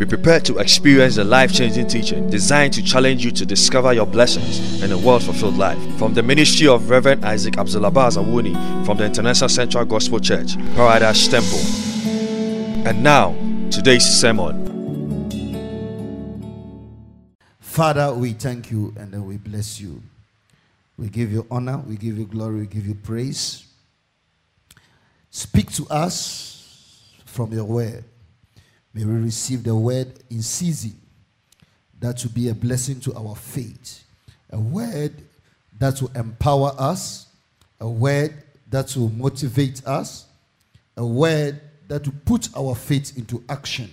Be prepared to experience the life changing teaching designed to challenge you to discover your blessings in a world fulfilled life. From the ministry of Reverend Isaac Abdulabaz Awuni from the International Central Gospel Church, Paradise Temple. And now, today's sermon. Father, we thank you and we bless you. We give you honor, we give you glory, we give you praise. Speak to us from your word. May we receive the word in season that will be a blessing to our faith. A word that will empower us, a word that will motivate us, a word that will put our faith into action,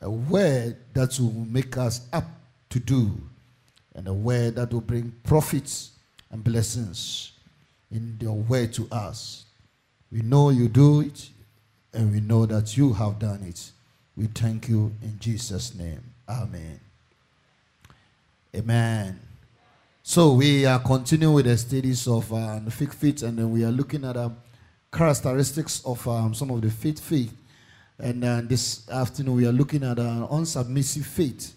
a word that will make us up to do, and a word that will bring profits and blessings in your word to us. We know you do it, and we know that you have done it. We thank you in Jesus' name. Amen. Amen. So we are continuing with the studies of uh, the faith, and then we are looking at um, characteristics of um, some of the faith faith. And uh, this afternoon we are looking at uh, unsubmissive faith.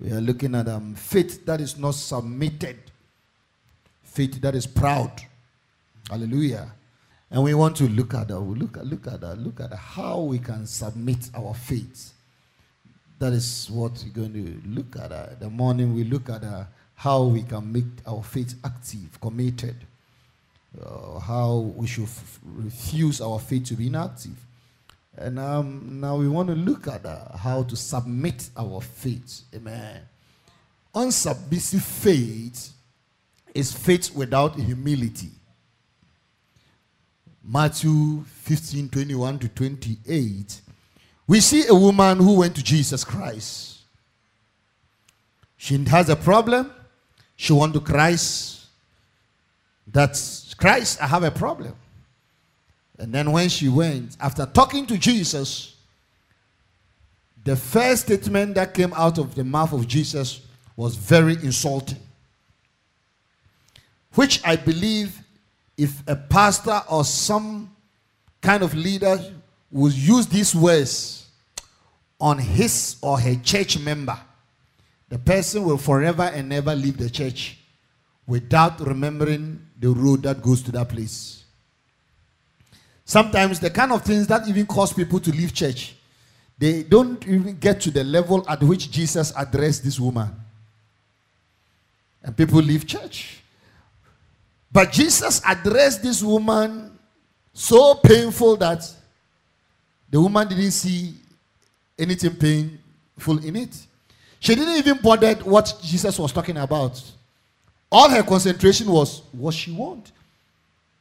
We are looking at um, faith that is not submitted, faith that is proud. Hallelujah. And we want to look at that. Look at look at that. Look at how we can submit our faith. That is what we're going to look at. Uh, the morning we look at uh, how we can make our faith active, committed. Uh, how we should f- refuse our faith to be inactive. And um, now we want to look at uh, how to submit our faith. Amen. Unsubmissive faith is faith without humility. Matthew 15 21 to 28, we see a woman who went to Jesus Christ. She has a problem. She went to Christ. That's Christ, I have a problem. And then when she went, after talking to Jesus, the first statement that came out of the mouth of Jesus was very insulting. Which I believe if a pastor or some kind of leader would use these words on his or her church member, the person will forever and ever leave the church without remembering the road that goes to that place. Sometimes the kind of things that even cause people to leave church, they don't even get to the level at which Jesus addressed this woman. And people leave church. But Jesus addressed this woman so painful that the woman didn't see anything painful in it. She didn't even bother what Jesus was talking about. All her concentration was what she want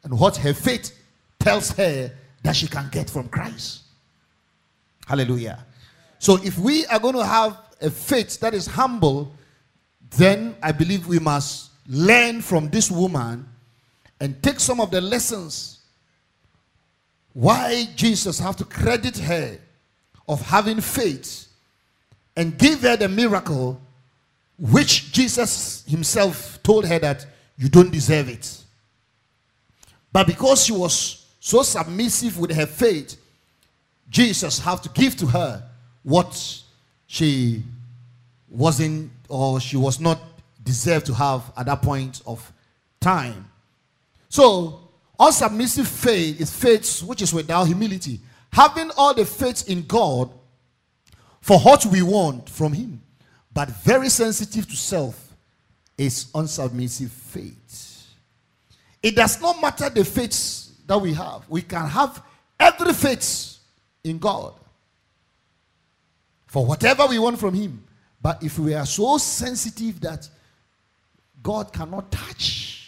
and what her faith tells her that she can get from Christ. Hallelujah. So if we are going to have a faith that is humble, then I believe we must learn from this woman and take some of the lessons why Jesus have to credit her of having faith and give her the miracle which Jesus himself told her that you don't deserve it. But because she was so submissive with her faith, Jesus have to give to her what she wasn't or she was not deserved to have at that point of time. So, unsubmissive faith is faith which is without humility. Having all the faith in God for what we want from Him, but very sensitive to self, is unsubmissive faith. It does not matter the faith that we have, we can have every faith in God for whatever we want from Him. But if we are so sensitive that God cannot touch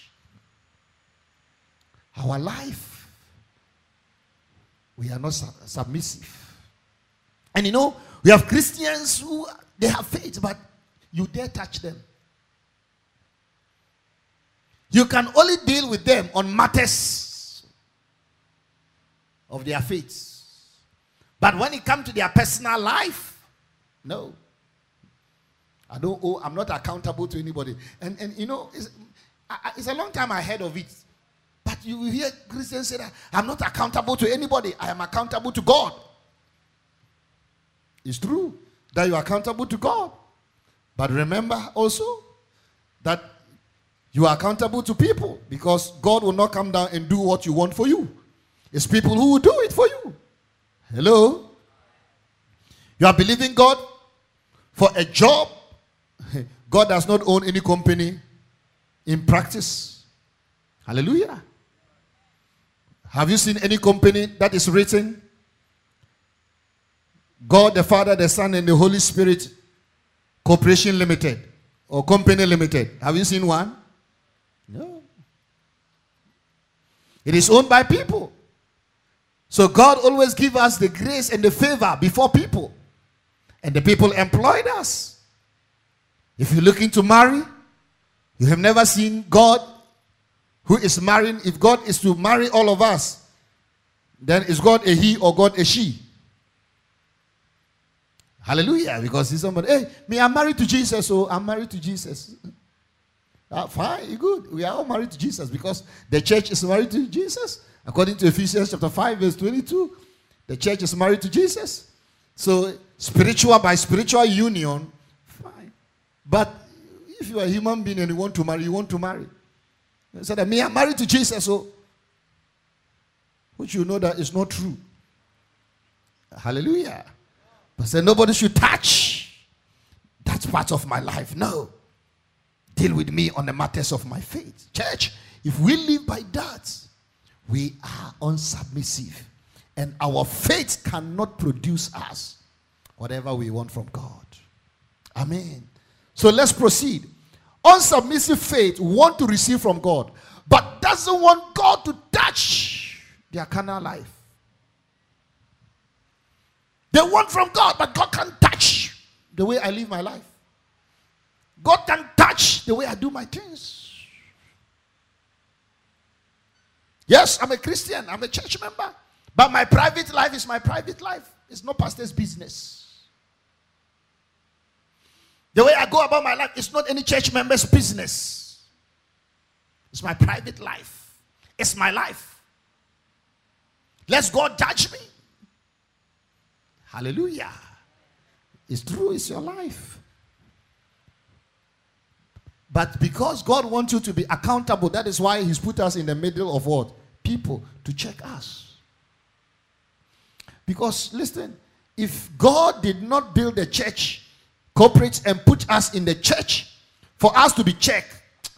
our life, we are not submissive. And you know, we have Christians who they have faith, but you dare touch them. You can only deal with them on matters of their faith. But when it comes to their personal life, no. I don't owe, I'm not accountable to anybody. And, and you know, it's, I, it's a long time ahead of it. But you will hear Christians say that I'm not accountable to anybody, I am accountable to God. It's true that you are accountable to God. But remember also that you are accountable to people because God will not come down and do what you want for you. It's people who will do it for you. Hello? You are believing God for a job. God does not own any company in practice. Hallelujah. Have you seen any company that is written God the Father, the Son, and the Holy Spirit Corporation Limited or Company Limited? Have you seen one? No. It is owned by people. So God always give us the grace and the favor before people. And the people employed us. If you're looking to marry, you have never seen God who is marrying. If God is to marry all of us, then is God a he or God a she? Hallelujah. Because he's somebody, hey, me, I'm married to Jesus, so I'm married to Jesus. Ah, fine, good. We are all married to Jesus because the church is married to Jesus. According to Ephesians chapter 5, verse 22, the church is married to Jesus. So, spiritual by spiritual union, fine. But if you are a human being and you want to marry, you want to marry. He said me, I'm married to Jesus, so which you know that is not true. Hallelujah. But said nobody should touch that part of my life. No. Deal with me on the matters of my faith. Church, if we live by that, we are unsubmissive. And our faith cannot produce us whatever we want from God. Amen. So let's proceed. Unsubmissive faith want to receive from God, but doesn't want God to touch their carnal life. They want from God, but God can't touch the way I live my life. God can't touch the way I do my things. Yes, I'm a Christian, I'm a church member, but my private life is my private life. It's no pastor's business. The way I go about my life is not any church member's business. It's my private life. It's my life. Let God judge me. Hallelujah. It's true, it's your life. But because God wants you to be accountable, that is why He's put us in the middle of what? People to check us. Because, listen, if God did not build a church, corporate, and put us in the church for us to be checked,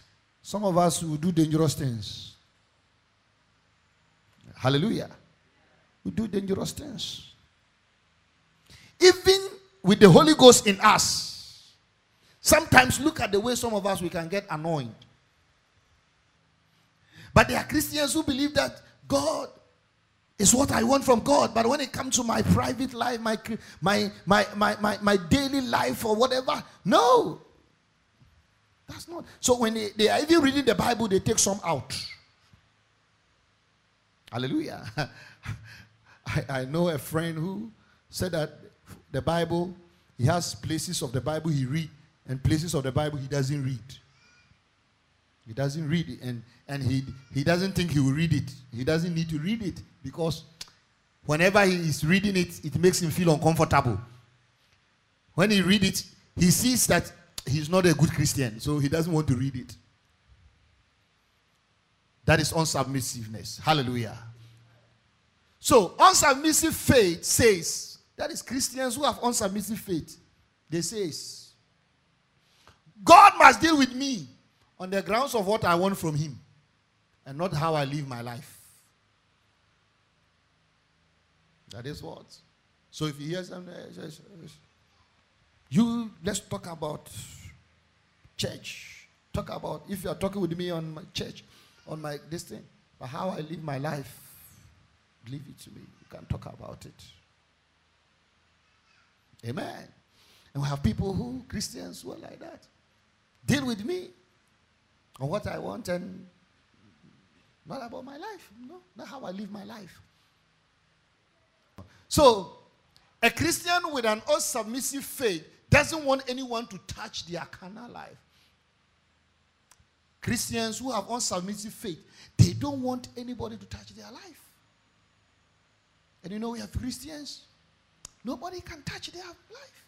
some of us will do dangerous things. Hallelujah. We do dangerous things. Even with the Holy Ghost in us, Sometimes look at the way some of us we can get annoyed. But there are Christians who believe that God is what I want from God. But when it comes to my private life, my my my my my, my daily life or whatever, no. That's not. So when they, they are even reading the Bible, they take some out. Hallelujah. I, I know a friend who said that the Bible, he has places of the Bible he read and places of the Bible he doesn't read. He doesn't read it, and, and he, he doesn't think he will read it. He doesn't need to read it because whenever he is reading it, it makes him feel uncomfortable. When he read it, he sees that he's not a good Christian, so he doesn't want to read it. That is unsubmissiveness. Hallelujah. So, unsubmissive faith says, that is Christians who have unsubmissive faith. They says, God must deal with me on the grounds of what I want from Him and not how I live my life. That is what. So if you hear something, eh, eh, eh, you let's talk about church. Talk about if you are talking with me on my church, on my this thing, but how I live my life, leave it to me. You can talk about it. Amen. And we have people who Christians who are like that. Deal with me on what I want and not about my life. No, not how I live my life. So, a Christian with an unsubmissive faith doesn't want anyone to touch their carnal life. Christians who have unsubmissive faith, they don't want anybody to touch their life. And you know, we have Christians, nobody can touch their life.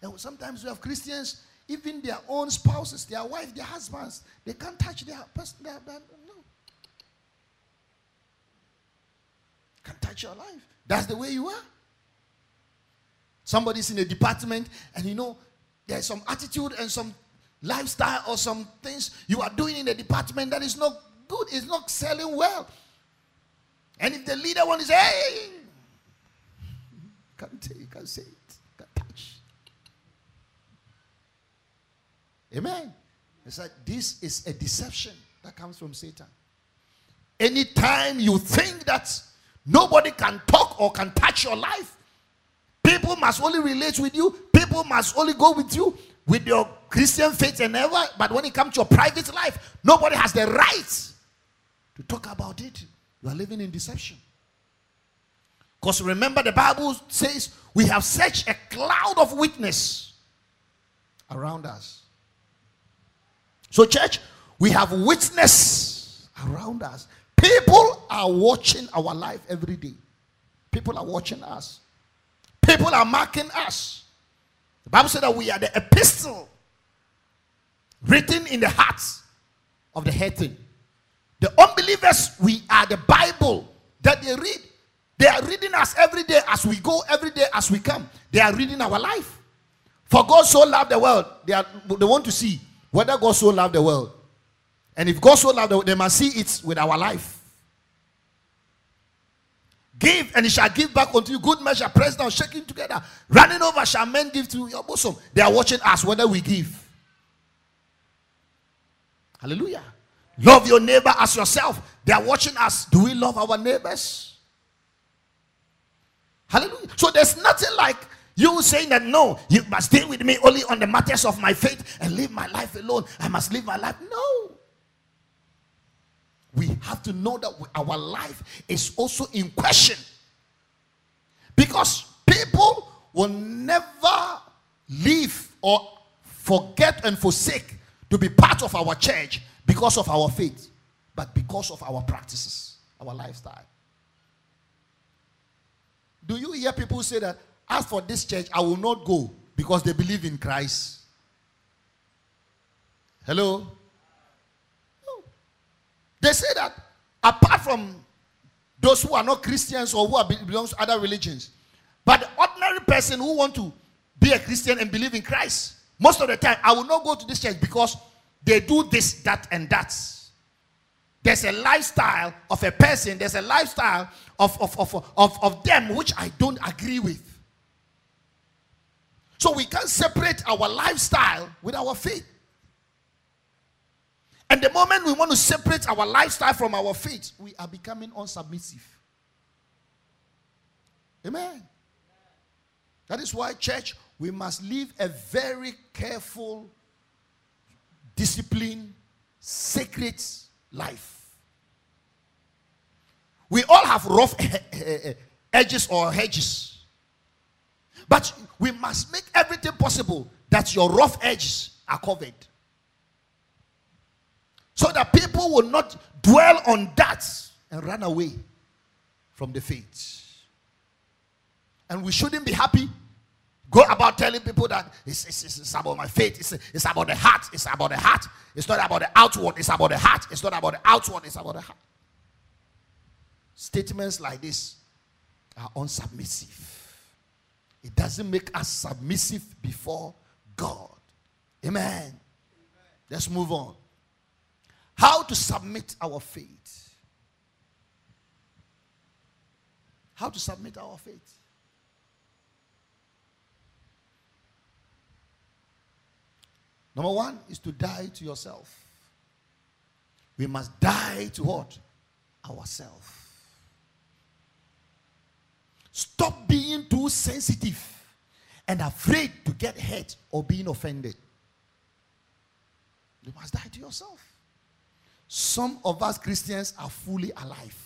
And sometimes we have Christians, even their own spouses, their wife, their husbands, they can't touch their. Their, their, no. Can't touch your life. That's the way you are. Somebody's in a department, and you know, there's some attitude and some lifestyle or some things you are doing in the department that is not good, it's not selling well. And if the leader to say, hey, can't say, you can't say it, can't touch. Amen. It's like this is a deception that comes from Satan. Anytime you think that nobody can talk or can touch your life, people must only relate with you, people must only go with you with your Christian faith and ever, but when it comes to your private life, nobody has the right to talk about it. You are living in deception. Because remember, the Bible says we have such a cloud of witness around us. So, church, we have witness around us. People are watching our life every day. People are watching us. People are marking us. The Bible said that we are the epistle written in the hearts of the heathen. The unbelievers, we are the Bible that they read. They are reading us every day as we go, every day as we come. They are reading our life. For God so loved the world, they, are, they want to see whether God so loved the world. And if God so loved they must see it with our life. Give and it shall give back unto you good measure, pressed down, shaking together, running over shall men give to your bosom. They are watching us whether we give. Hallelujah. Love your neighbor as yourself. They are watching us. Do we love our neighbors? Hallelujah. So there's nothing like you saying that no, you must deal with me only on the matters of my faith and live my life alone. I must live my life. No. We have to know that our life is also in question. Because people will never leave or forget and forsake to be part of our church because of our faith, but because of our practices, our lifestyle. Do you hear people say that, as for this church, I will not go because they believe in Christ? Hello? They say that apart from those who are not Christians or who are belongs to other religions, but the ordinary person who want to be a Christian and believe in Christ, most of the time, I will not go to this church because they do this, that, and that. There's a lifestyle of a person, there's a lifestyle of, of, of, of, of them which I don't agree with. So we can't separate our lifestyle with our faith. And the moment we want to separate our lifestyle from our faith, we are becoming unsubmissive. Amen. That is why, church, we must live a very careful discipline, sacred life. We all have rough edges or hedges. But we must make everything possible that your rough edges are covered. So that people will not dwell on that and run away from the faith. And we shouldn't be happy Go about telling people that it's, it's, it's about my faith. It's, it's about the heart. It's about the heart. It's not about the outward. It's about the heart. It's not about the outward. It's about the heart. Statements like this are unsubmissive. It doesn't make us submissive before God. Amen. Amen. Let's move on. How to submit our faith. How to submit our faith. Number one is to die to yourself. We must die to what? Ourselves. Stop being too sensitive and afraid to get hurt or being offended. You must die to yourself. Some of us Christians are fully alive.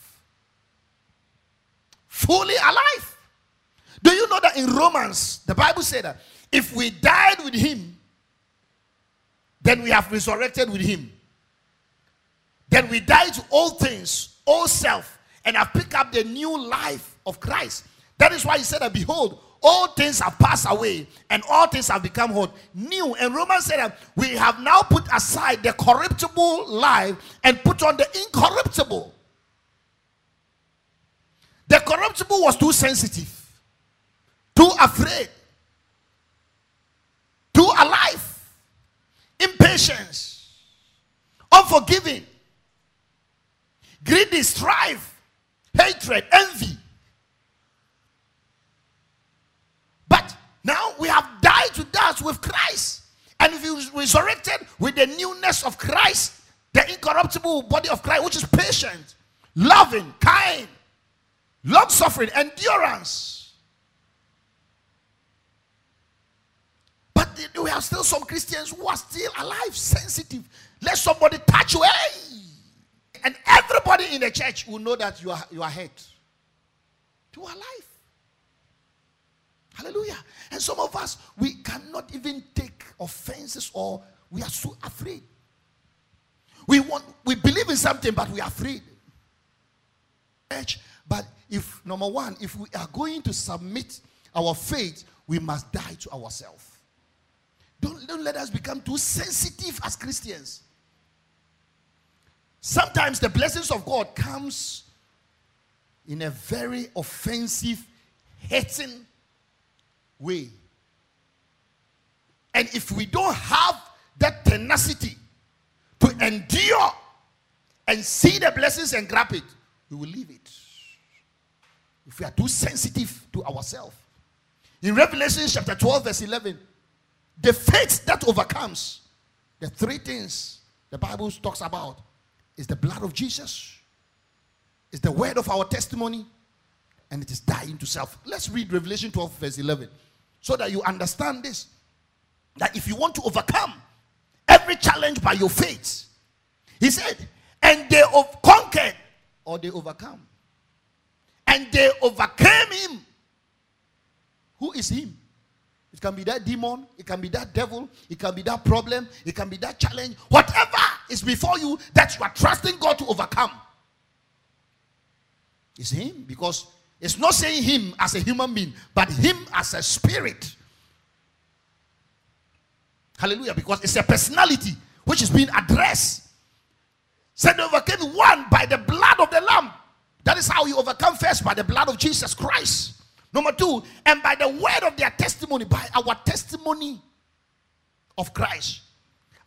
Fully alive. Do you know that in Romans, the Bible said that if we died with him, then we have resurrected with him. Then we die to all things, all self, and have picked up the new life of Christ. That is why he said that behold, all things have passed away and all things have become what? New. And Romans said that we have now put aside the corruptible life and put on the incorruptible. The corruptible was too sensitive, too afraid, too alive, impatience, unforgiving, greedy, strife, hatred, envy. But now we have died to that with Christ. And if you resurrected with the newness of Christ, the incorruptible body of Christ, which is patient, loving, kind, long suffering, endurance. But we have still some Christians who are still alive, sensitive. Let somebody touch you. Hey! And everybody in the church will know that you are, you are hurt. You are alive. Hallelujah. And some of us, we cannot even take offenses or we are so afraid. We want, we believe in something, but we are afraid. But if, number one, if we are going to submit our faith, we must die to ourselves. Don't, don't let us become too sensitive as Christians. Sometimes the blessings of God comes in a very offensive, hating way. And if we don't have that tenacity to endure and see the blessings and grab it, we will leave it. If we are too sensitive to ourselves. In Revelation chapter 12, verse 11, the faith that overcomes the three things the Bible talks about is the blood of Jesus, is the word of our testimony, and it is dying to self. Let's read Revelation 12, verse 11, so that you understand this. That if you want to overcome every challenge by your faith, he said, and they conquered or they overcome. And they overcame him. Who is him? It can be that demon, it can be that devil, it can be that problem, it can be that challenge. Whatever is before you that you are trusting God to overcome. It's him because it's not saying him as a human being, but him as a spirit. Hallelujah. Because it's a personality which is being addressed. Said overcame one by the blood of the Lamb. That is how you overcome first by the blood of Jesus Christ. Number two, and by the word of their testimony, by our testimony of Christ.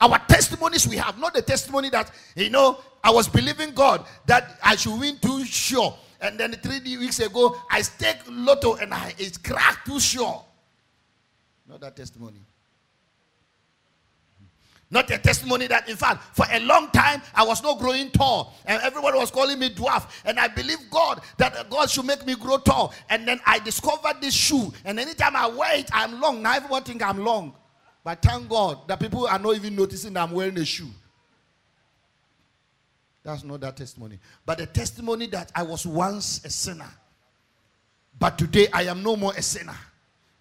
Our testimonies we have, not the testimony that, you know, I was believing God that I should win too sure. And then three weeks ago, I stake lotto and I, it's cracked too sure. Not that testimony. Not a testimony that, in fact, for a long time I was not growing tall, and everyone was calling me dwarf. And I believe God that God should make me grow tall. And then I discovered this shoe, and anytime I wear it, I'm long. Now everyone think I'm long, but thank God that people are not even noticing that I'm wearing a shoe. That's not that testimony, but the testimony that I was once a sinner, but today I am no more a sinner.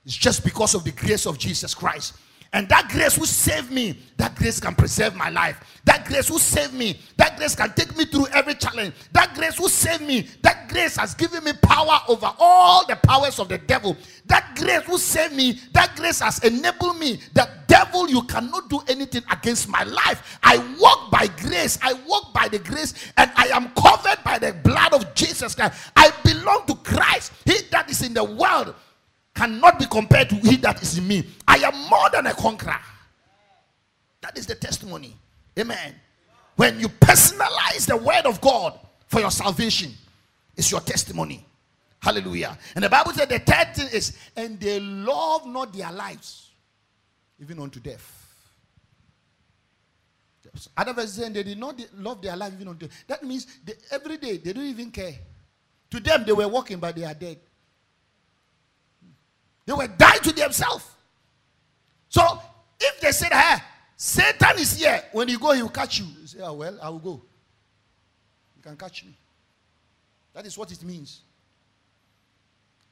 It's just because of the grace of Jesus Christ. And that grace will save me. That grace can preserve my life. That grace will save me. That grace can take me through every challenge. That grace will save me. That grace has given me power over all the powers of the devil. That grace will save me. That grace has enabled me. That devil, you cannot do anything against my life. I walk by grace. I walk by the grace, and I am covered by the blood of Jesus Christ. I belong to Christ. He that is in the world cannot be compared to he that is in me. I am more than a conqueror. That is the testimony. Amen. When you personalize the word of God for your salvation, it's your testimony. Hallelujah. And the Bible said the third thing is, and they love not their lives, even unto death. Other verses saying they did not love their life even unto death. That means they, every day they don't even care. To them, they were walking, but they are dead. They were dying to themselves. So if they said, hey, Satan is here, when you go, he will catch you. You say, oh, well, I will go. You can catch me. That is what it means.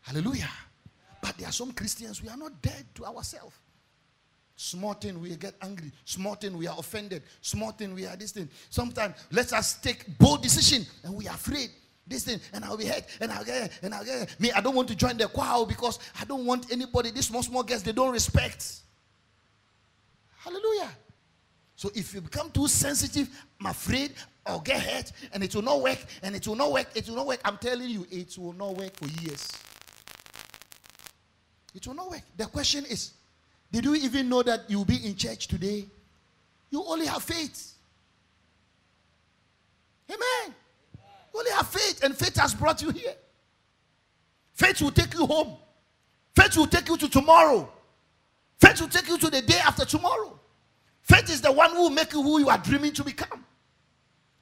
Hallelujah. But there are some Christians, we are not dead to ourselves. Small thing, we get angry. Small thing, we are offended. Small thing, we are this thing. Sometimes, let us take bold decision and we are afraid. This thing, and I'll be hurt, and I'll get, and I'll get. Me, I don't want to join the choir because I don't want anybody. These small, small girls, they don't respect. Hallelujah. So if you become too sensitive, I'm afraid I'll get hurt, and it will not work, and it will not work, it will not work. I'm telling you, it will not work for years. It will not work. The question is, did you even know that you'll be in church today? You only have faith. Amen. Only have faith, and faith has brought you here. Faith will take you home. Faith will take you to tomorrow. Faith will take you to the day after tomorrow. Faith is the one who will make you who you are dreaming to become.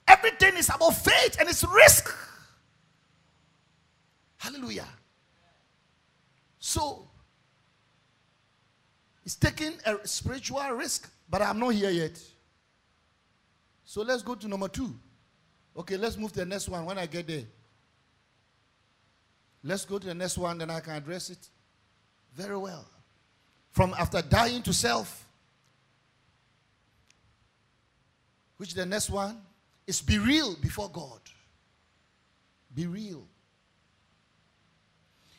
Everything is about faith and it's risk. Hallelujah. So, it's taking a spiritual risk, but I'm not here yet. So let's go to number two. Okay, let's move to the next one when I get there. Let's go to the next one, then I can address it very well. From after dying to self, which the next one is be real before God. Be real.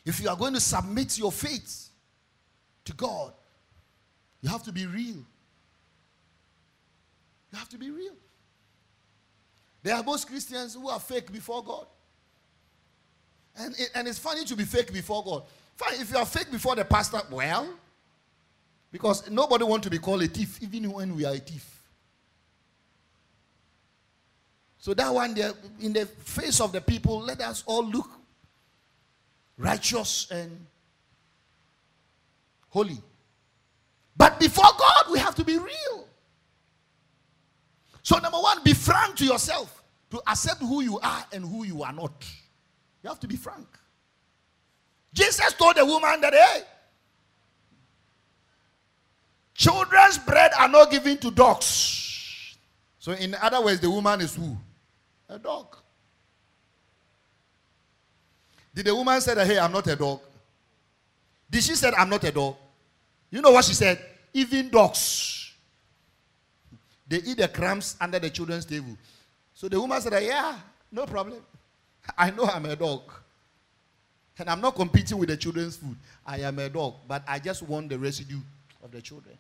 If you are going to submit your faith to God, you have to be real. You have to be real. There are most Christians who are fake before God. And, it, and it's funny to be fake before God. Fine, if you are fake before the pastor, well, because nobody wants to be called a thief, even when we are a thief. So that one there, in the face of the people, let us all look righteous and holy. But before God, we have to be real. So, number one, be frank to yourself to accept who you are and who you are not. You have to be frank. Jesus told the woman that, hey, children's bread are not given to dogs. So, in other words, the woman is who? A dog. Did the woman say that, hey, I'm not a dog? Did she say, I'm not a dog? You know what she said? Even dogs. They eat the crumbs under the children's table. So the woman said, yeah, no problem. I know I'm a dog. And I'm not competing with the children's food. I am a dog, but I just want the residue of the children.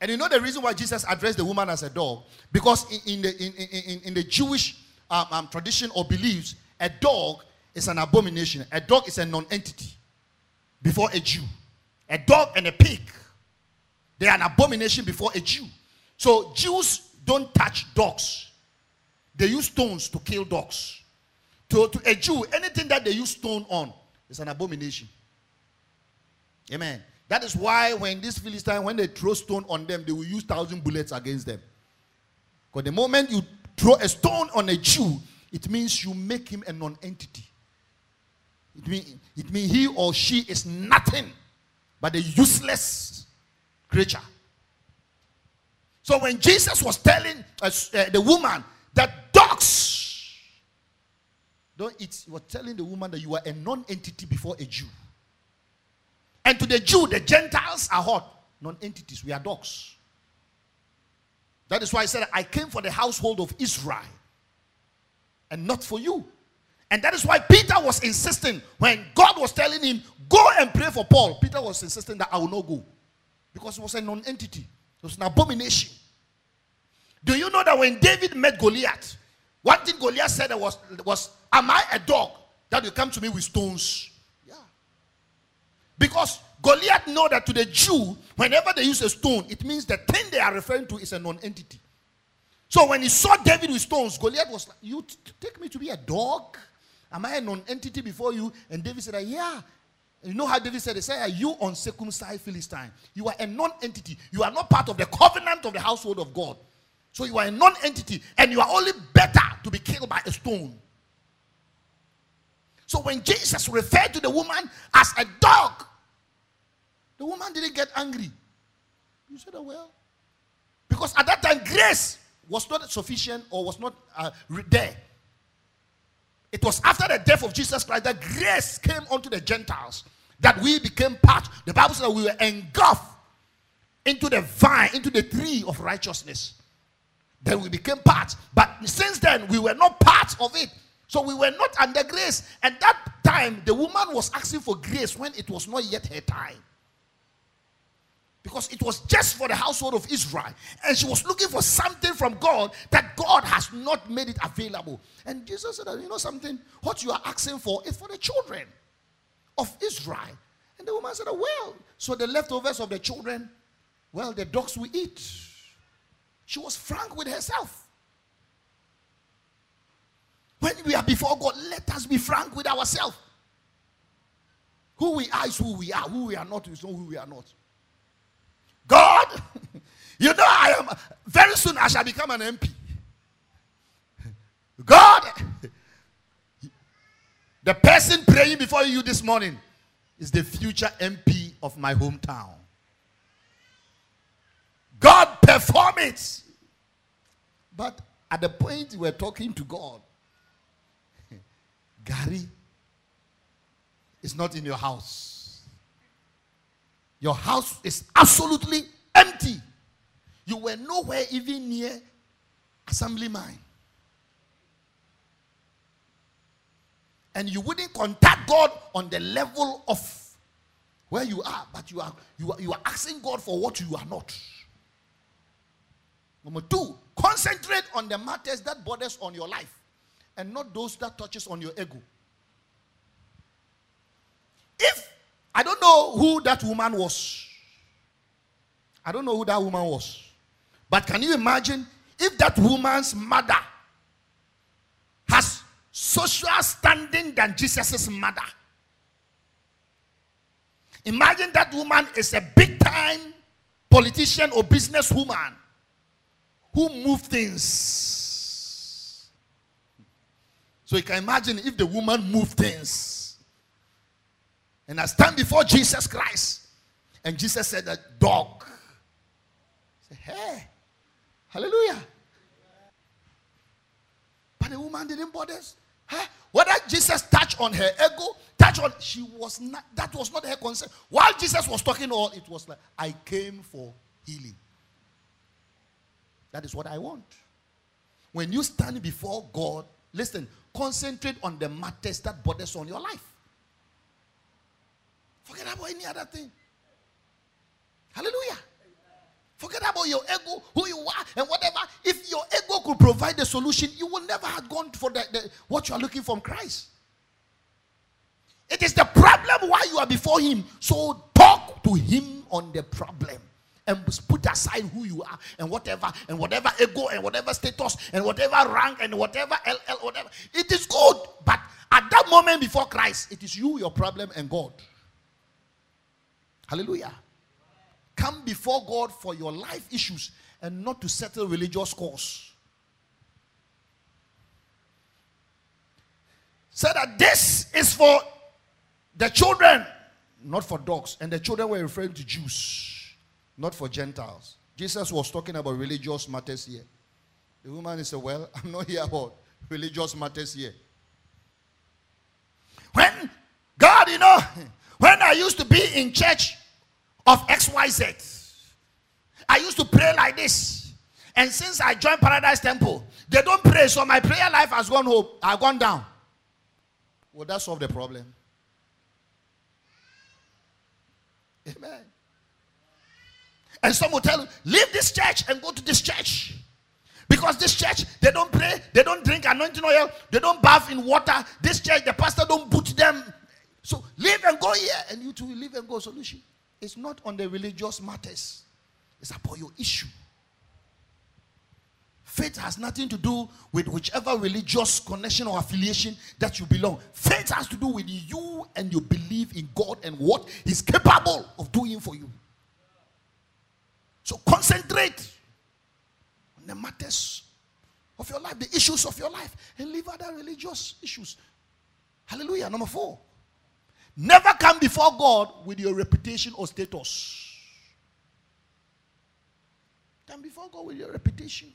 And you know the reason why Jesus addressed the woman as a dog? Because in, in the, in, in, in, the Jewish um, um, tradition or beliefs, a dog is an abomination. A dog is a non entity before a Jew. A dog and a pig, they are an abomination before a Jew. So Jews don't touch dogs. They use stones to kill dogs. To, to a Jew, anything that they use stone on is an abomination. Amen. That is why when this Philistine, when they throw stone on them, they will use thousand bullets against them. Because the moment you throw a stone on a Jew, it means you make him a non-entity. It means it mean he or she is nothing but a useless creature. So when Jesus was telling uh, uh, the woman that dogs don't eat, he was telling the woman that you are a non-entity before a Jew. And to the Jew, the Gentiles are hot, non-entities. We are dogs. That is why I said I came for the household of Israel and not for you. And that is why Peter was insisting when God was telling him, Go and pray for Paul. Peter was insisting that I will not go because he was a non entity, it was an abomination. Do you know that when David met Goliath, one thing Goliath said was, was Am I a dog that you come to me with stones? Yeah. Because Goliath know that to the Jew, whenever they use a stone, it means the thing they are referring to is a non entity. So when he saw David with stones, Goliath was like, You t- take me to be a dog? Am I a non entity before you? And David said, Yeah. You know how David said, He said, Are You uncircumcised Philistine. You are a non entity. You are not part of the covenant of the household of God. So you are a non entity and you are only better to be killed by a stone. So when Jesus referred to the woman as a dog, the woman didn't get angry. You said, Oh, well. Because at that time, grace was not sufficient or was not uh, there. It was after the death of Jesus Christ that grace came unto the Gentiles, that we became part. The Bible says that we were engulfed into the vine, into the tree of righteousness. Then we became part. But since then, we were not part of it. So we were not under grace. At that time, the woman was asking for grace when it was not yet her time. Because it was just for the household of Israel. And she was looking for something from God that God has not made it available. And Jesus said, You know something? What you are asking for is for the children of Israel. And the woman said, Well, so the leftovers of the children, well, the dogs will eat. She was frank with herself. When we are before God, let us be frank with ourselves. Who we are is who we are. Who we are not is not who we are not. God, you know, I am very soon I shall become an MP. God, the person praying before you this morning is the future MP of my hometown. God perform it. But at the point we're talking to God, Gary is not in your house. Your house is absolutely empty. You were nowhere even near assemblyman. And you wouldn't contact God on the level of where you are, but you are you are, you are asking God for what you are not. Number two, concentrate on the matters that borders on your life and not those that touches on your ego. If I don't know who that woman was. I don't know who that woman was. But can you imagine if that woman's mother has social standing than Jesus' mother? Imagine that woman is a big time politician or businesswoman who move things. So you can imagine if the woman moved things. And I stand before Jesus Christ. And Jesus said, A dog. Say, hey, hallelujah. But the woman didn't bother. Huh? Whether Jesus touched on her ego, touch on she was not that was not her concern. While Jesus was talking all, it was like, I came for healing. That is what I want. When you stand before God, listen, concentrate on the matters that borders on your life. Forget about any other thing. Hallelujah. Forget about your ego, who you are, and whatever. If your ego could provide the solution, you will never have gone for the, the, what you are looking from Christ. It is the problem why you are before Him. So talk to Him on the problem and put aside who you are and whatever and whatever ego and whatever status and whatever rank and whatever LL, whatever. It is good. But at that moment before Christ, it is you, your problem, and God. Hallelujah. Come before God for your life issues and not to settle religious scores. Say that this is for the children, not for dogs. And the children were referring to Jews not for Gentiles. Jesus was talking about religious matters here. The woman said, Well, I'm not here about religious matters here. When God, you know, when I used to be in church of XYZ, I used to pray like this. And since I joined Paradise Temple, they don't pray, so my prayer life has gone home, I've gone down. Will that solve the problem? Amen. And some will tell leave this church and go to this church. Because this church, they don't pray, they don't drink anointing oil, they don't bath in water. This church, the pastor don't boot them. So leave and go here, and you too will leave and go solution. It's not on the religious matters, it's about your issue. Faith has nothing to do with whichever religious connection or affiliation that you belong. Faith has to do with you and your belief in God and what He's capable of doing for you. So concentrate on the matters of your life, the issues of your life, and leave other religious issues. Hallelujah. Number four. Never come before God with your reputation or status. Come before God with your reputation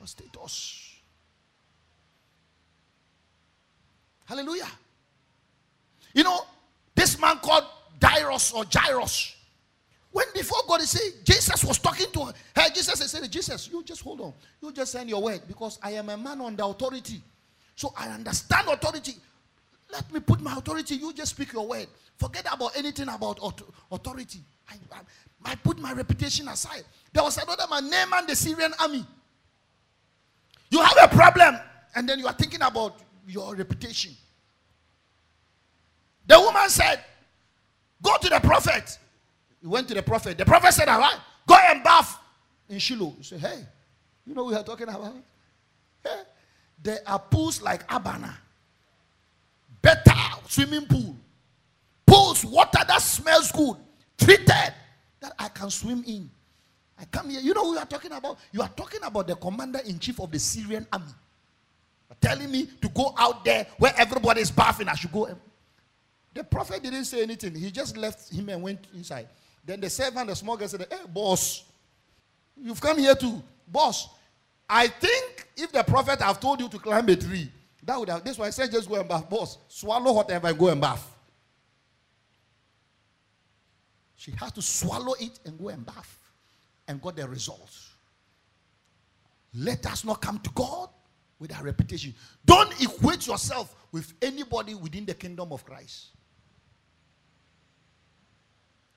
or status. Hallelujah. You know, this man called Jairus or Jairus When before God he said, Jesus was talking to her. Hey, Jesus said, Jesus, you just hold on. You just send your word because I am a man under authority. So I understand authority. Let me put my authority. You just speak your word. Forget about anything about authority. I, I, I put my reputation aside. There was another man, Naaman, the Syrian army. You have a problem, and then you are thinking about your reputation. The woman said, Go to the prophet. He went to the prophet. The prophet said, All right, go and bath in Shiloh. He said, Hey, you know we are talking about? Hey, there are pools like Abana, better swimming pool, pools, water that smells good, treated that I can swim in. I come here. You know who you are talking about? You are talking about the commander in chief of the Syrian army. Telling me to go out there where everybody is bathing. I should go. The prophet didn't say anything. He just left him and went inside. Then the servant, the small girl, said, Hey, boss, you've come here to boss. I think if the prophet have told you to climb a tree, that would have. This why I said just go and bath. Boss, swallow whatever and go and bath. She had to swallow it and go and bath and got the results. Let us not come to God with our reputation. Don't equate yourself with anybody within the kingdom of Christ.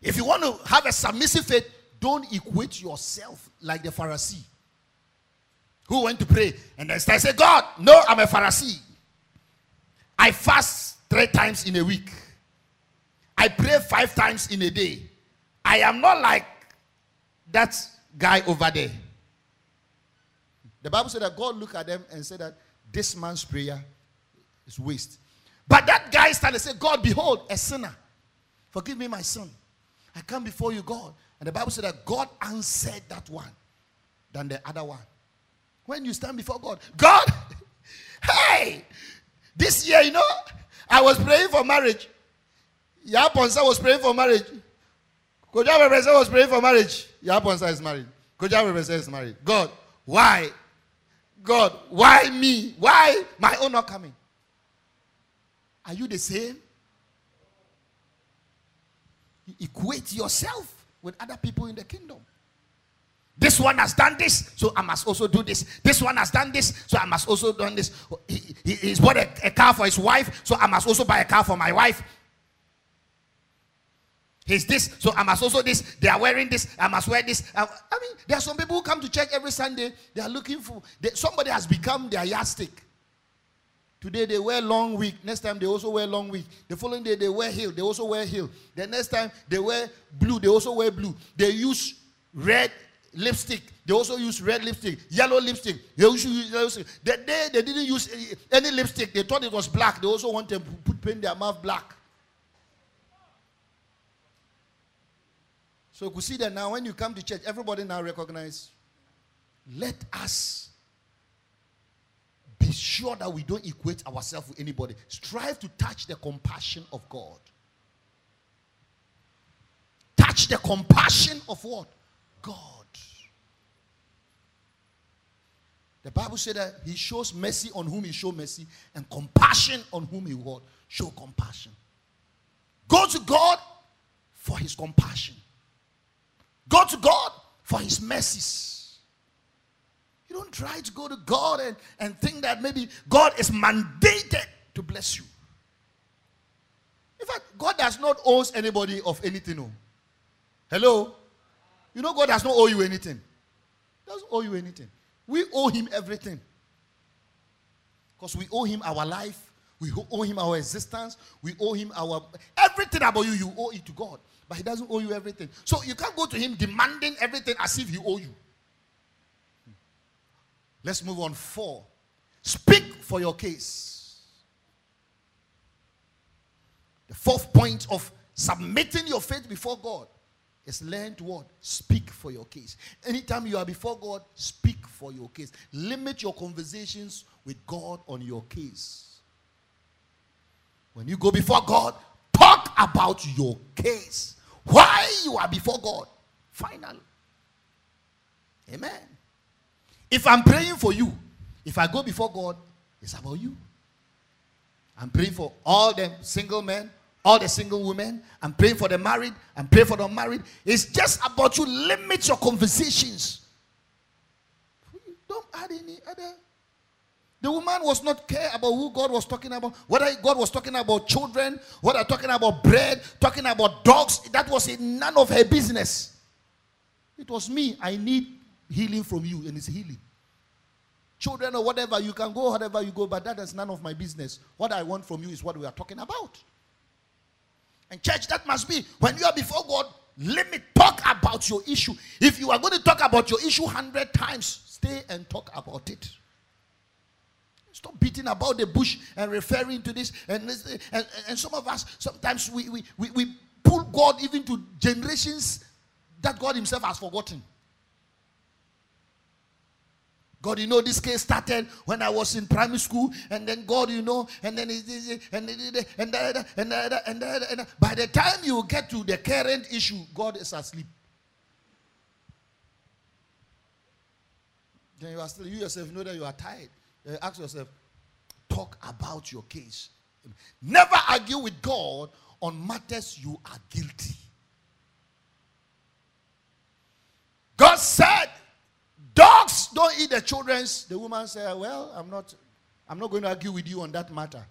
If you want to have a submissive faith, don't equate yourself like the Pharisee who went to pray and then say, God, no, I'm a Pharisee. I fast three times in a week. I pray five times in a day. I am not like that guy over there. The Bible said that God looked at them and said that this man's prayer is waste. But that guy started to say, God, behold, a sinner. Forgive me, my son. I come before you, God. And the Bible said that God answered that one than the other one. When you stand before God, God, hey, this year, you know, I was praying for marriage. Yaponsa was praying for marriage. Koja Rebesa was praying for marriage. Yaponsa is married. Koja Rebesa is married. God, why? God, why me? Why my own not coming? Are you the same? You equate yourself with other people in the kingdom. This one has done this, so I must also do this. This one has done this, so I must also do this. He, he, he's bought a, a car for his wife, so I must also buy a car for my wife. He's this, so I must also this. They are wearing this, I must wear this. I, I mean, there are some people who come to church every Sunday. They are looking for they, somebody has become their yardstick. Today they wear long wig. Next time they also wear long wig. The following day they wear heel. They also wear heel. The next time they wear blue. They also wear blue. They use red lipstick. They also use red lipstick, yellow lipstick. They also use yellow lipstick. The day they didn't use any lipstick, they thought it was black. They also want to put paint their mouth black. So you could see that now when you come to church, everybody now recognize. Let us be sure that we don't equate ourselves with anybody. Strive to touch the compassion of God. Touch the compassion of what? God. The Bible said that he shows mercy on whom he show mercy and compassion on whom he will show compassion. Go to God for his compassion. Go to God for his mercies. You don't try to go to God and, and think that maybe God is mandated to bless you. In fact, God does not owe anybody of anything. No. Hello? You know God does not owe you anything. Doesn't owe you anything. We owe him everything. Because we owe him our life, we owe him our existence, we owe him our everything about you, you owe it to God. But he doesn't owe you everything. So you can't go to him demanding everything as if he owe you. Let's move on. Four. Speak for your case. The fourth point of submitting your faith before God is learn to what? Speak for your case. Anytime you are before God, speak for your case. Limit your conversations with God on your case. When you go before God, talk about your case. Why you are before God. Final. Amen. If I'm praying for you, if I go before God, it's about you. I'm praying for all them single men, all the single women. I'm praying for the married. I'm praying for the unmarried. It's just about you limit your conversations. Don't add any other. The woman was not care about who God was talking about. Whether God was talking about children, whether talking about bread, talking about dogs. That was none of her business. It was me. I need healing from you, and it's healing. Children or whatever, you can go whatever you go, but that is none of my business. What I want from you is what we are talking about. And church, that must be when you are before God, limit, talk about your issue. If you are going to talk about your issue 100 times, stay and talk about it. Stop beating about the bush and referring to this. And, this, and, and some of us, sometimes we, we, we, we pull God even to generations that God Himself has forgotten. God, you know, this case started when I was in primary school, and then God, you know, and then it, and and and and and and by the time you get to the current issue, God is asleep. Then you are still, you yourself know that you are tired. Ask yourself, talk about your case. Never argue with God on matters you are guilty. God said Dogs don't eat the children's. The woman said, Well, I'm not, I'm not going to argue with you on that matter.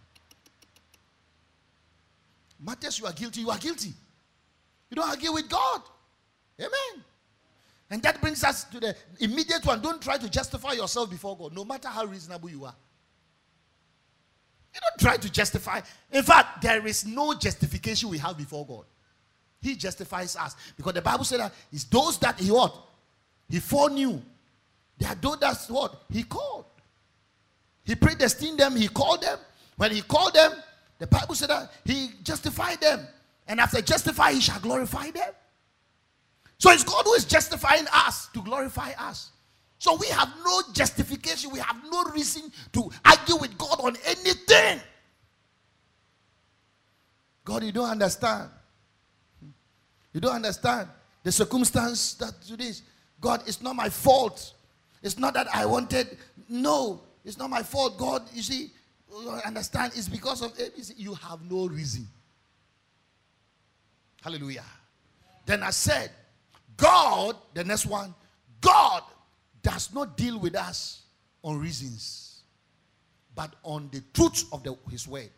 Matters you are guilty, you are guilty. You don't argue with God. Amen. And that brings us to the immediate one. Don't try to justify yourself before God, no matter how reasonable you are. You don't try to justify. In fact, there is no justification we have before God. He justifies us. Because the Bible said that it's those that he what? He foreknew. They those that's what? He called. He predestined them, he called them. When he called them, the Bible said that he justified them. And after justify, he shall glorify them. So it's God who is justifying us to glorify us. So we have no justification, we have no reason to argue with God on anything. God, you don't understand. You don't understand the circumstance that it is. God, it's not my fault. It's not that I wanted. No, it's not my fault. God, you see, understand, it's because of ABC. You have no reason. Hallelujah. Then I said, God, the next one, God does not deal with us on reasons, but on the truth of the, his word.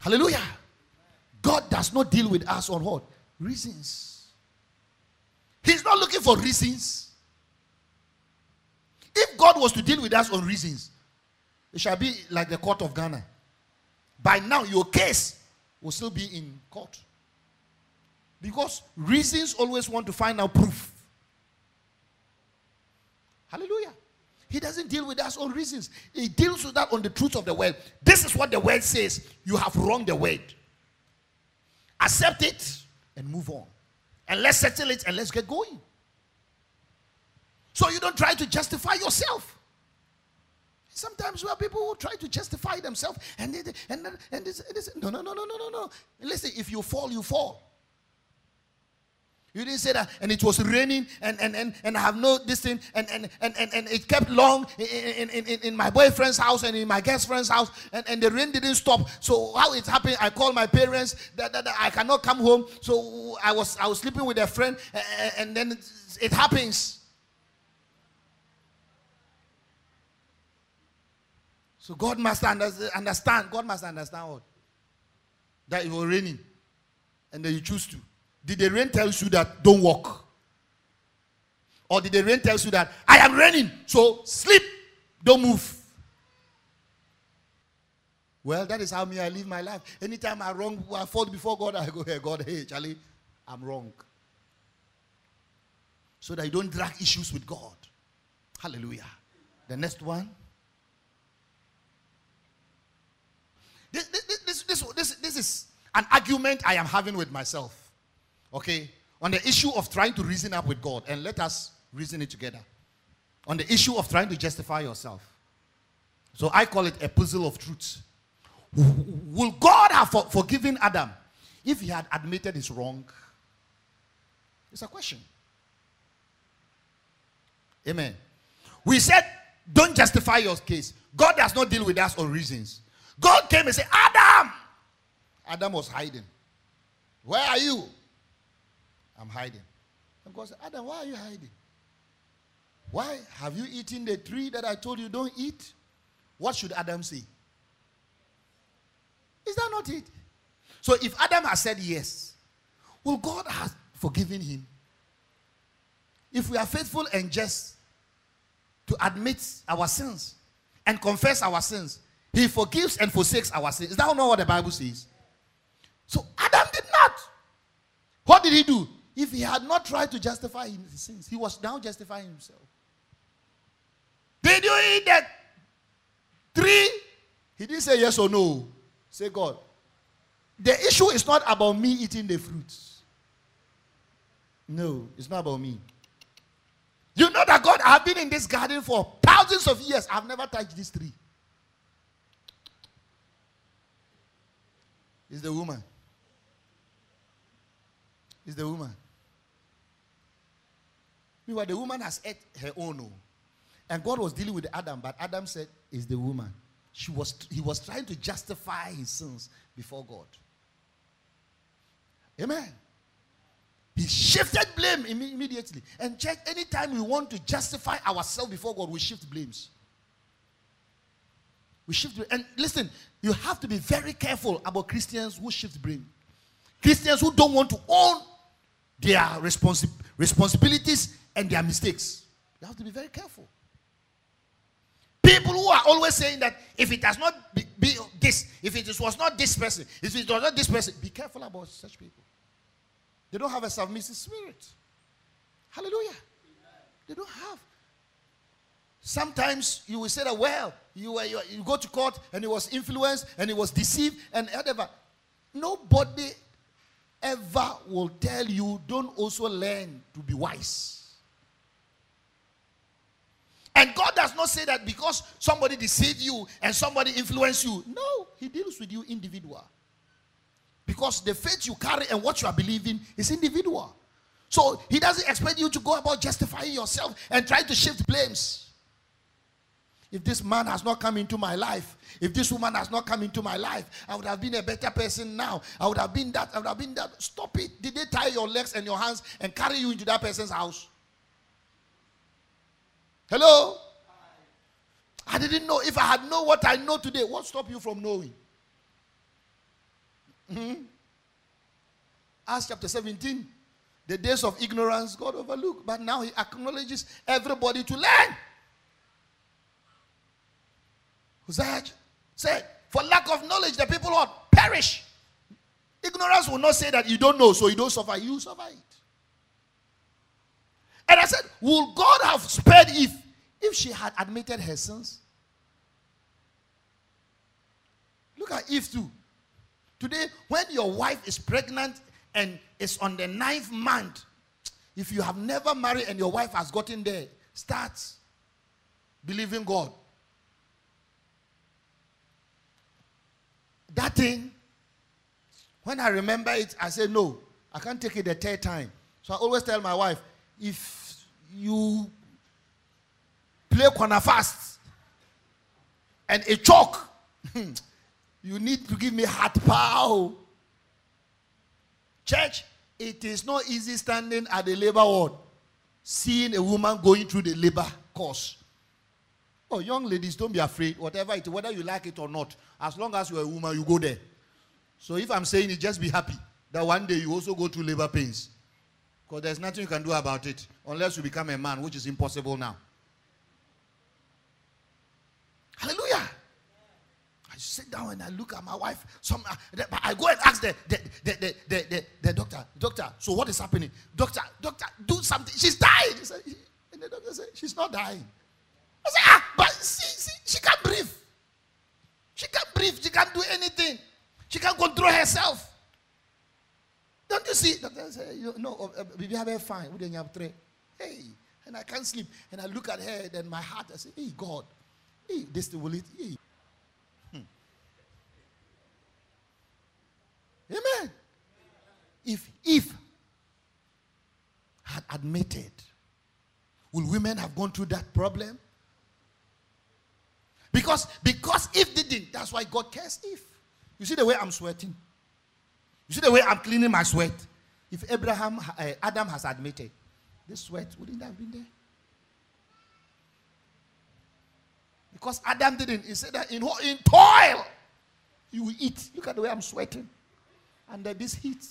Hallelujah. God does not deal with us on what? Reasons. He's not looking for reasons. If God was to deal with us on reasons, it shall be like the court of Ghana. By now, your case will still be in court. Because reasons always want to find out proof. Hallelujah. He doesn't deal with us on reasons. He deals with that on the truth of the word. This is what the word says. You have wronged the word. Accept it and move on. And let's settle it and let's get going. So you don't try to justify yourself. Sometimes we have people who try to justify themselves and they, and and this, this, no no no no no no no. Listen, if you fall, you fall. You didn't say that, and it was raining, and and and, and I have no this thing, and and, and, and, and it kept long in, in, in, in my boyfriend's house and in my guest friend's house, and, and the rain didn't stop. So how it happened, I called my parents that, that, that I cannot come home. So I was I was sleeping with a friend, and, and then it happens. So God must understand. God must understand what? That it was raining. And then you choose to. Did the rain tell you that don't walk? Or did the rain tell you that I am raining, so sleep, don't move? Well, that is how me I live my life. Anytime I wrong, I fall before God, I go, hey, God, hey, Charlie, I'm wrong. So that you don't drag issues with God. Hallelujah. The next one. This, this, this, this, this is an argument I am having with myself. Okay? On the issue of trying to reason up with God. And let us reason it together. On the issue of trying to justify yourself. So I call it a puzzle of truths. Will God have for, forgiven Adam if he had admitted his wrong? It's a question. Amen. We said, don't justify your case. God does not deal with us on reasons. God came and said, Adam, Adam was hiding. Where are you? I'm hiding. And God said, Adam, why are you hiding? Why? Have you eaten the tree that I told you don't eat? What should Adam say? Is that not it? So if Adam has said yes, well, God has forgiven him. If we are faithful and just to admit our sins and confess our sins, he forgives and forsakes our sins. Is that not what the Bible says? So Adam did not. What did he do? If he had not tried to justify his sins, he was now justifying himself. Did you eat that tree? He didn't say yes or no. Say God. The issue is not about me eating the fruits. No, it's not about me. You know that God, I've been in this garden for thousands of years. I've never touched this tree. It's the woman. It's the woman. Meanwhile, the woman has ate her own. Oh. And God was dealing with Adam, but Adam said, It's the woman. She was, he was trying to justify his sins before God. Amen. He shifted blame immediately. And check, anytime we want to justify ourselves before God, we shift blames. We shift brain. And listen, you have to be very careful about Christians who shift blame. Christians who don't want to own their responsi- responsibilities and their mistakes. You have to be very careful. People who are always saying that if it has not be, be this, if it was not this person, if it was not this person, be careful about such people. They don't have a submissive spirit. Hallelujah. They don't have. Sometimes you will say that, well, you, were, you, you go to court and he was influenced and he was deceived and whatever. Nobody ever will tell you, don't also learn to be wise. And God does not say that because somebody deceived you and somebody influenced you. No, He deals with you individual. Because the faith you carry and what you are believing is individual. So He doesn't expect you to go about justifying yourself and trying to shift blames. If this man has not come into my life, if this woman has not come into my life, I would have been a better person now. I would have been that. I would have been that. Stop it. Did they tie your legs and your hands and carry you into that person's house? Hello? I didn't know. If I had known what I know today, what stopped you from knowing? Mm-hmm. Acts chapter 17. The days of ignorance God overlooked, but now He acknowledges everybody to learn. Hosea said, For lack of knowledge, the people will perish. Ignorance will not say that you don't know, so you don't suffer. You suffer it. And I said, Will God have spared if if she had admitted her sins? Look at Eve too. Today, when your wife is pregnant and is on the ninth month, if you have never married and your wife has gotten there, start believing God. That thing, when I remember it, I say, no, I can't take it the third time. So I always tell my wife, if you play corner fast and a chalk, you need to give me heart power. Church, it is not easy standing at the labor ward, seeing a woman going through the labor course. Oh, young ladies, don't be afraid. Whatever it, whether you like it or not, as long as you're a woman, you go there. So if I'm saying it, just be happy that one day you also go through labor pains. Because there's nothing you can do about it unless you become a man, which is impossible now. Hallelujah. I sit down and I look at my wife. Some, uh, I go and ask the, the, the, the, the, doctor, doctor, so what is happening? Doctor, doctor, do something. She's dying. and the doctor said, she's not dying. I said, ah, see, she can't breathe. She can't breathe. She can't do anything. She can't control herself. Don't you see? Doctor said, you know, we have her fine. We didn't have three. Hey, and I can't sleep. And I look at her, and my heart, I say, hey, God, hey, this will it. Hey. Hmm. Amen. If, if had admitted, will women have gone through that problem? Because because if didn't, that's why God cares if. You see the way I'm sweating? You see the way I'm cleaning my sweat? If Abraham, uh, Adam has admitted, this sweat wouldn't have been there. Because Adam didn't. He said that in, in toil you will eat. Look at the way I'm sweating. Under this heat.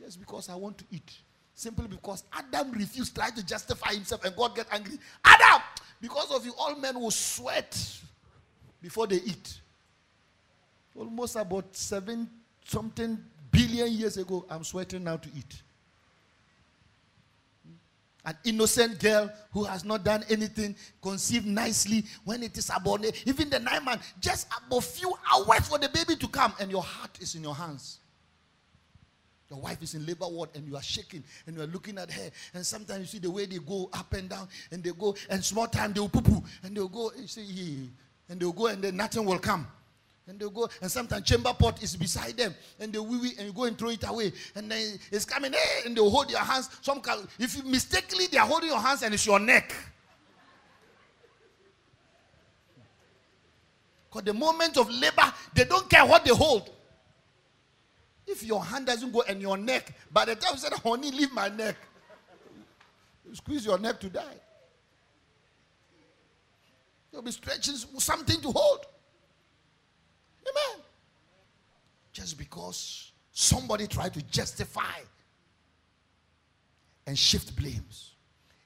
Just because I want to eat. Simply because Adam refused, tried to justify himself, and God get angry. Adam, because of you, all men will sweat before they eat. Almost about seven something billion years ago, I'm sweating now to eat. An innocent girl who has not done anything, conceived nicely when it is about even the nine months, just about few hours for the baby to come, and your heart is in your hands. Your wife is in labor ward and you are shaking and you are looking at her. And sometimes you see the way they go up and down and they go, and small time they will poo poo and they'll go, you see, and they'll go and then nothing will come. And they'll go, and sometimes chamber pot is beside them, and they wee wee, and you go and throw it away. And then it's coming, hey, and they'll hold your hands. Some if you mistakenly they are holding your hands and it's your neck. Because the moment of labor, they don't care what they hold. If your hand doesn't go and your neck, by the time you said, honey, leave my neck, you squeeze your neck to die. You'll be stretching something to hold. Amen. Just because somebody tried to justify and shift blames.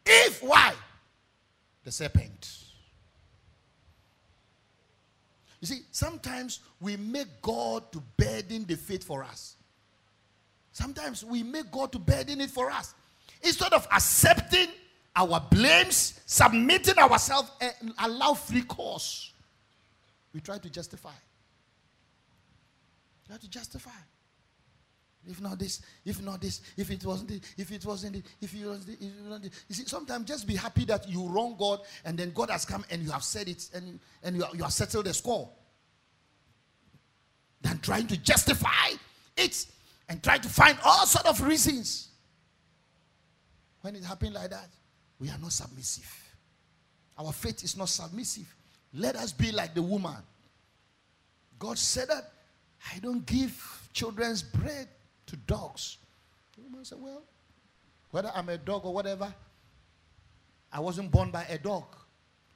If why? The serpent. You see, sometimes we make God to burden the faith for us. Sometimes we make God to burden it for us. Instead of accepting our blames, submitting ourselves, and allow free course, we try to justify. You have to justify. If not this, if not this, if it wasn't if it wasn't if it wasn't if it wasn't. You see, sometimes just be happy that you wrong God and then God has come and you have said it and, and you, are, you have settled the score. Than trying to justify it and try to find all sort of reasons. When it happened like that, we are not submissive. Our faith is not submissive. Let us be like the woman. God said that I don't give children's bread to dogs. The woman said, Well, whether I'm a dog or whatever, I wasn't born by a dog.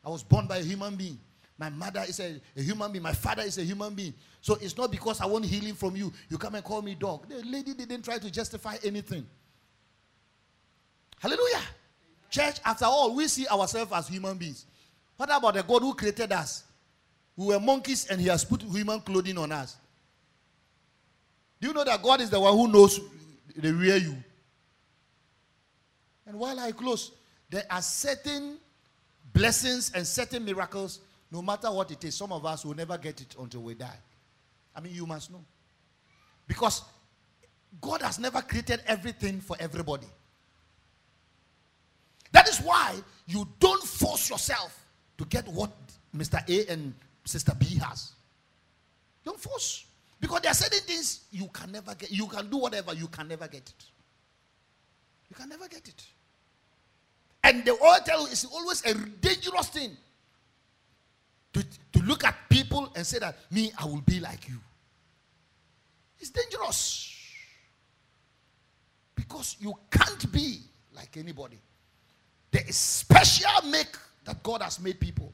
I was born by a human being. My mother is a, a, human being. My father is a human being. So it's not because I want healing from you. You come and call me dog. The lady didn't try to justify anything. Hallelujah. Church, after all, we see ourselves as human beings. What about the God who created us? We were monkeys and he has put human clothing on us. Do you know that God is the one who knows the real you? And while I close, there are certain blessings and certain miracles, no matter what it is, some of us will never get it until we die. I mean, you must know. Because God has never created everything for everybody. That is why you don't force yourself to get what Mr. A and Sister B has. Don't force. Because there are certain things you can never get. You can do whatever, you can never get it. You can never get it. And the tell is always a dangerous thing to, to look at people and say that, me, I will be like you. It's dangerous. Because you can't be like anybody. There is special make that God has made people.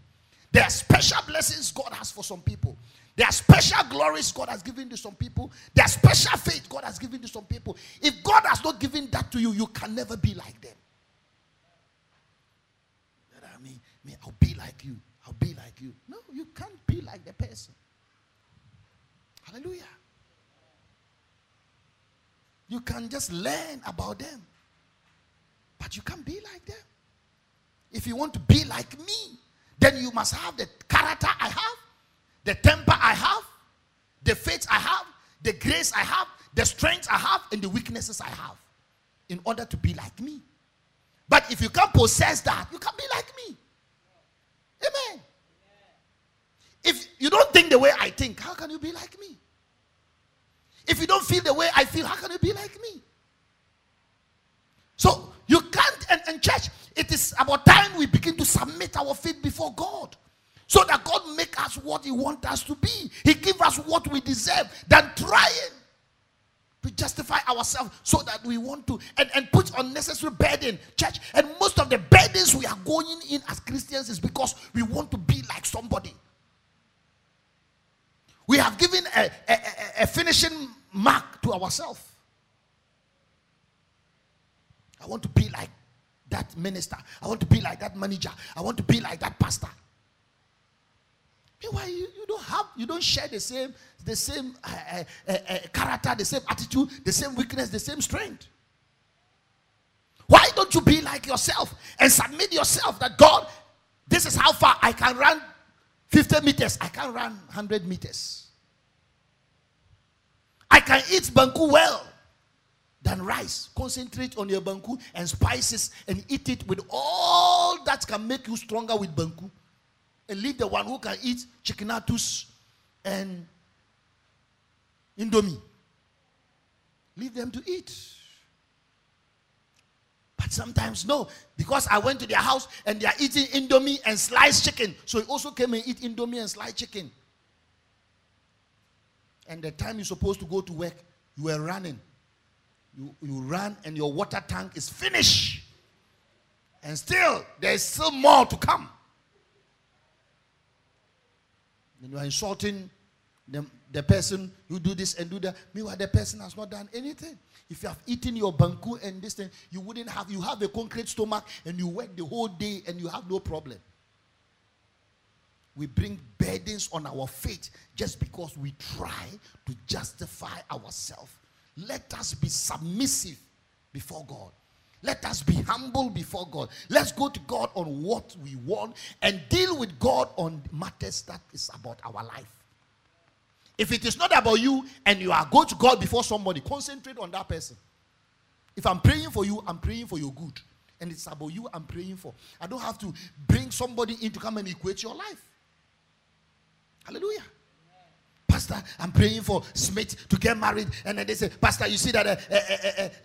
There are special blessings God has for some people. There are special glories God has given to some people. There are special faith God has given to some people. If God has not given that to you, you can never be like them. I mean, me, I'll be like you. I'll be like you. No, you can't be like the person. Hallelujah. You can just learn about them. But you can't be like them. If you want to be like me, then you must have the character I have the temper I have, the faith I have, the grace I have, the strength I have, and the weaknesses I have in order to be like me. But if you can't possess that, you can't be like me. Amen. If you don't think the way I think, how can you be like me? If you don't feel the way I feel, how can you be like me? So you can't, and, and church, it is about time we begin to submit our faith before God so that God make us what He wants us to be. He give us what we deserve than trying to justify ourselves so that we want to and, and put unnecessary burden church. And most of the burdens we are going in as christians is because we want to be like somebody. We have given a, a, a finishing mark to ourselves. I want to be like that minister. I want to be like that manager. I want to be like that pastor Meanwhile, you, you don't have, you don't share the same, the same uh, uh, uh, uh, character, the same attitude, the same weakness, the same strength. Why don't you be like yourself and submit yourself that God, this is how far I can run 50 meters, I can run 100 meters. I can eat banku well than rice. Concentrate on your banku and spices and eat it with all that can make you stronger with banku and leave the one who can eat chickinatus and indomie. Leave them to eat. But sometimes no, because I went to their house and they are eating indomie and sliced chicken. So he also came and eat indomie and sliced chicken. And the time you're supposed to go to work, you were running. You, you ran and your water tank is finished. And still, there's still more to come. And you are insulting the, the person who do this and do that. Meanwhile, the person has not done anything. If you have eaten your banku and this thing, you wouldn't have, you have a concrete stomach and you work the whole day and you have no problem. We bring burdens on our faith just because we try to justify ourselves. Let us be submissive before God. Let us be humble before God. Let's go to God on what we want and deal with God on matters that is about our life. If it is not about you and you are going to God before somebody, concentrate on that person. If I'm praying for you, I'm praying for your good. And it's about you I'm praying for. I don't have to bring somebody in to come and equate your life. Hallelujah. Pastor, I'm praying for Smith to get married. And then they say, Pastor, you see that uh,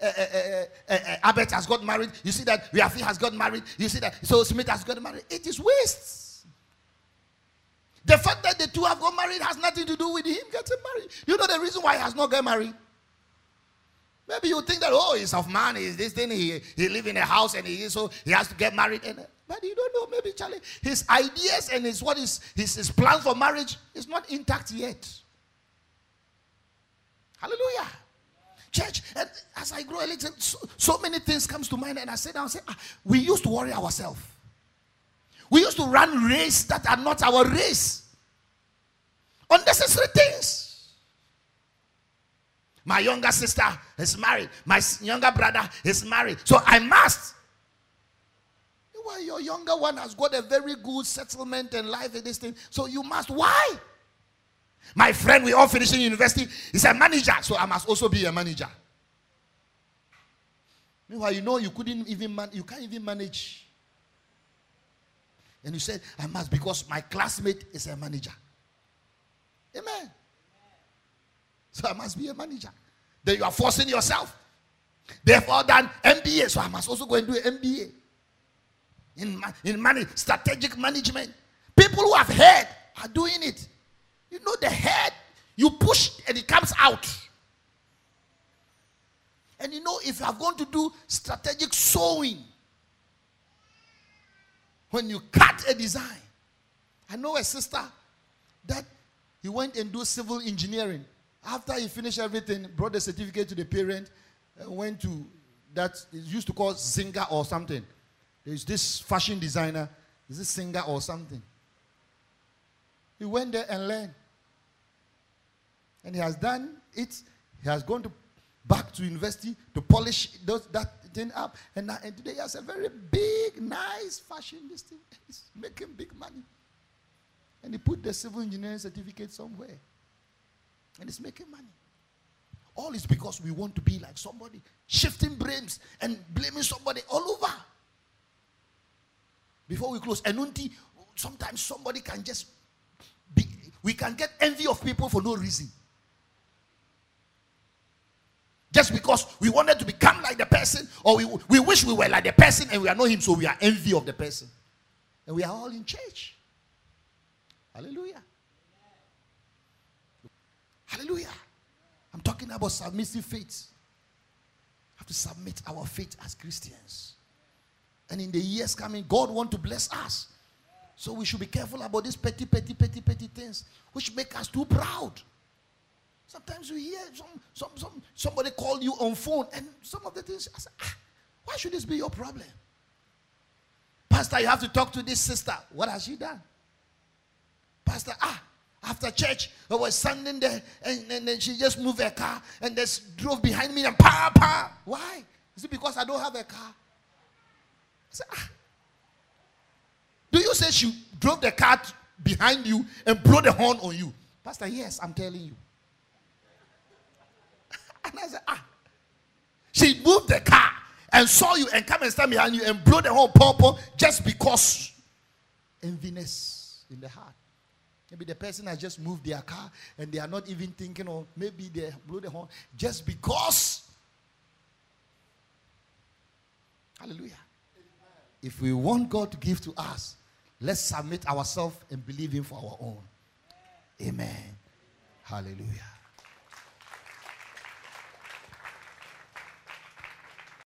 uh, uh, Albert has got married. You see that Riafi has got married. You see that so Smith has got married. It is waste. The fact that the two have got married has nothing to do with him getting married. You know the reason why he has not got married? Maybe you think that, oh, he's of man, he's this thing, he, he live in a house and he so he has to get married. And, but you don't know, maybe Charlie, his ideas and his what is his, his plan for marriage is not intact yet. Hallelujah. Church, and as I grow a little, so, so many things comes to mind, and I sit down and say, ah, we used to worry ourselves. We used to run race that are not our race. Unnecessary things. My younger sister is married. My younger brother is married. So I must. Well, your younger one has got a very good settlement and life in this thing. So you must. Why? My friend, we all finishing university, is a manager, so I must also be a manager. Meanwhile, you know you couldn't even man- you can't even manage. And you said, I must because my classmate is a manager. Amen. So I must be a manager. Then you are forcing yourself. Therefore, done MBA, so I must also go and do an MBA in, in money, strategic management. People who have head are doing it. You know, the head, you push and it comes out. And you know, if you are going to do strategic sewing, when you cut a design, I know a sister that he went and do civil engineering. After he finished everything, brought the certificate to the parent, and went to that used to call Zinga or something. There's this fashion designer, is this Singer or something? He went there and learned. And he has done it. He has gone to back to university to polish those, that thing up. And, now, and today he has a very big, nice fashion this thing. He's making big money. And he put the civil engineering certificate somewhere. And he's making money. All is because we want to be like somebody, shifting brains and blaming somebody. Before we close, and sometimes somebody can just be, we can get envy of people for no reason. Just because we wanted to become like the person, or we, we wish we were like the person and we are not him, so we are envy of the person. And we are all in church. Hallelujah. Hallelujah. I'm talking about submissive faith. We have to submit our faith as Christians. And in the years coming, God want to bless us. So we should be careful about these petty, petty, petty, petty things which make us too proud. Sometimes you hear some, some, some, somebody call you on phone, and some of the things, I say, ah, why should this be your problem? Pastor, you have to talk to this sister. What has she done? Pastor, ah, after church, I was standing there, and, and then she just moved her car and just drove behind me and pa, pa. Why? Is it because I don't have a car? Said, ah. Do you say she drove the car behind you and blow the horn on you? Pastor, yes, I'm telling you. and I said, ah. She moved the car and saw you and come and stand behind you and blow the horn purple just because enviness in the heart. Maybe the person has just moved their car and they are not even thinking, or maybe they blew the horn just because. Hallelujah. If we want God to give to us, let's submit ourselves and believe Him for our own. Amen. Hallelujah.